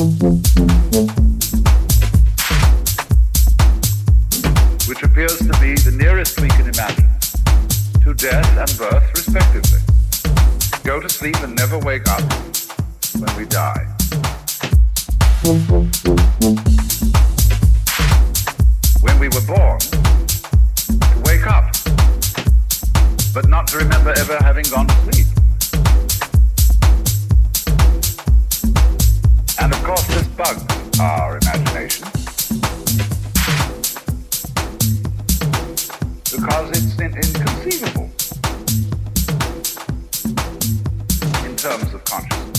Which appears to be the nearest we can imagine to death and birth, respectively. Go to sleep and never wake up when we die. When we were born, wake up, but not to remember ever having gone to sleep. This bugs our imagination. Because it's in- inconceivable in terms of consciousness.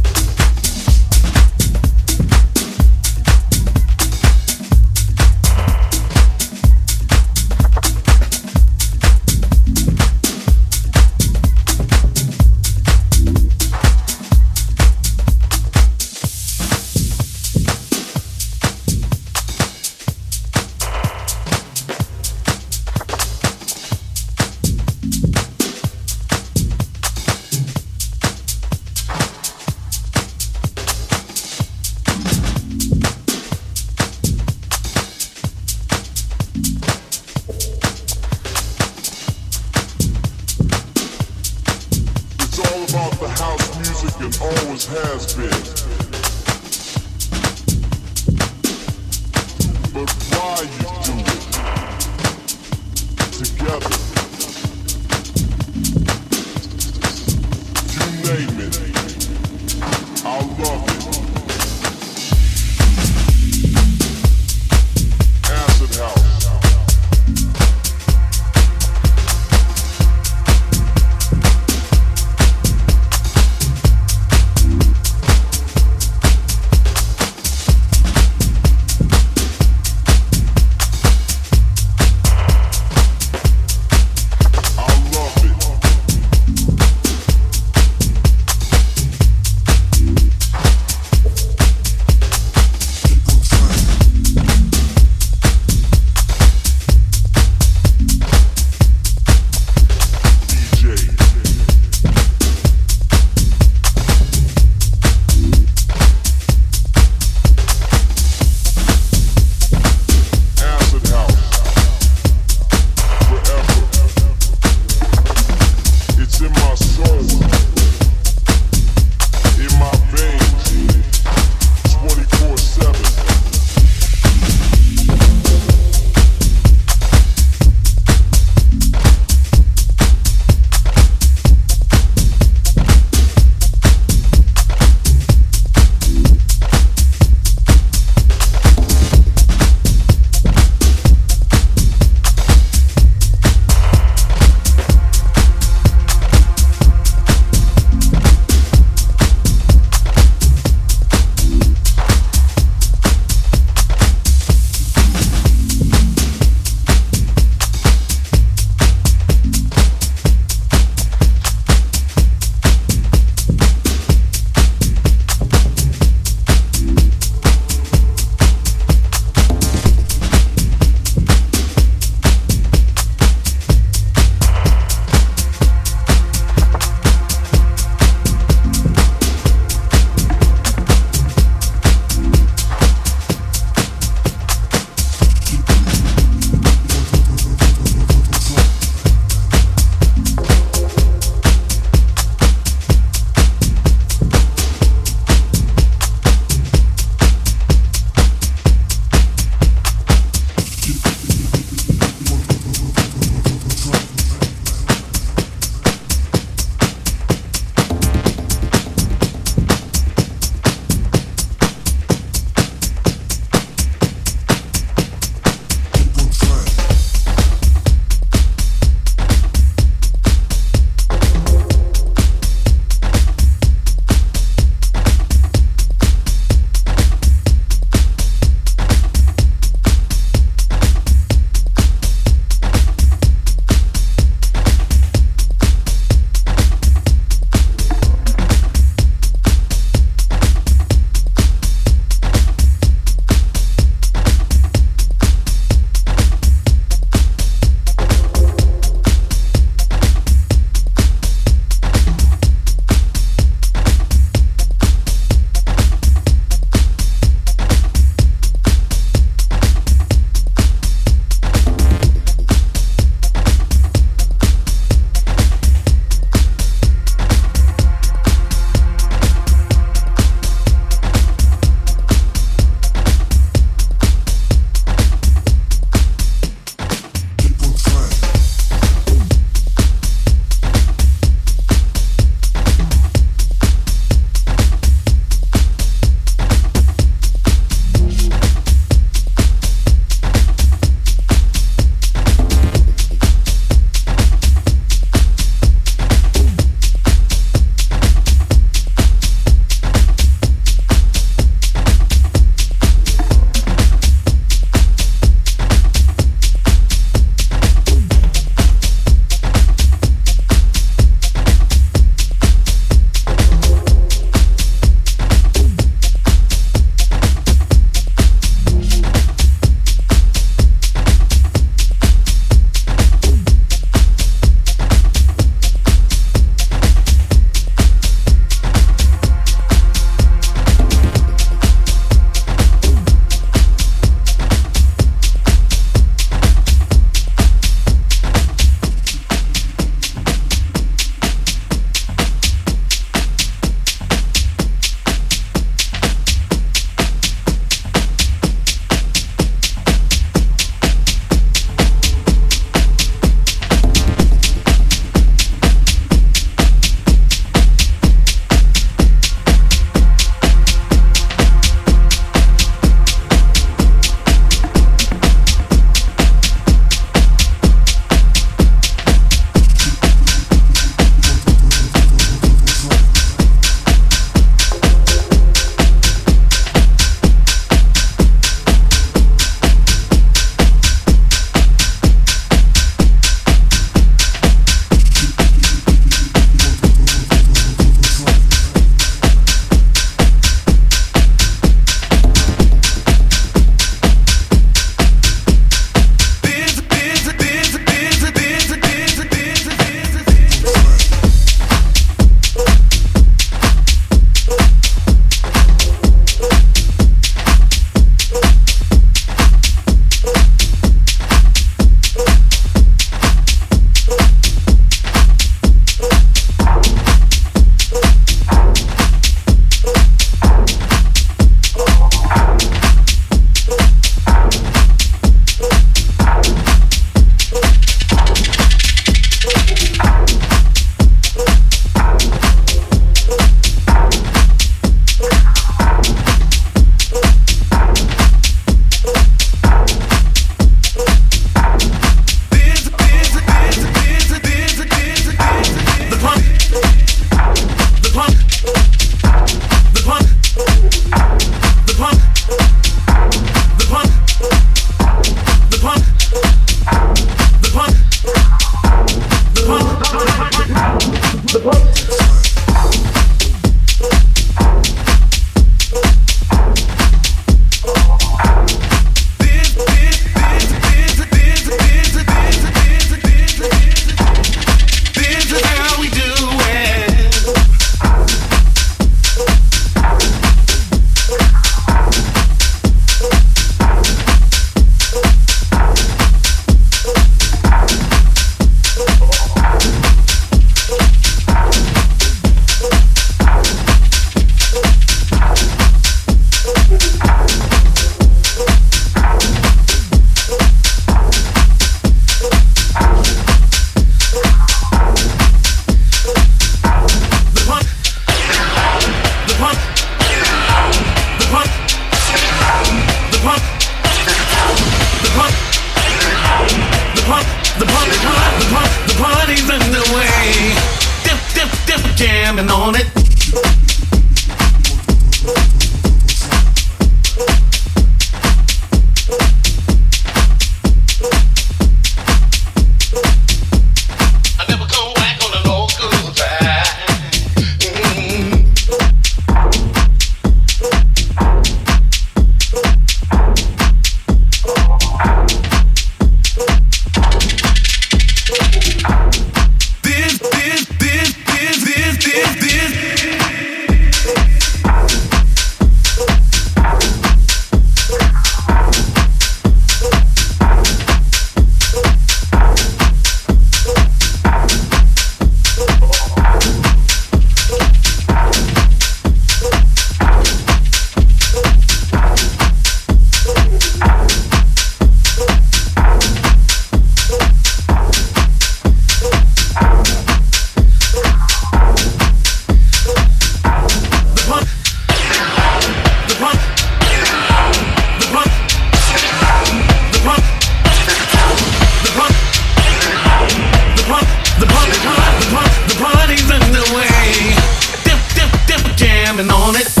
slamming on it.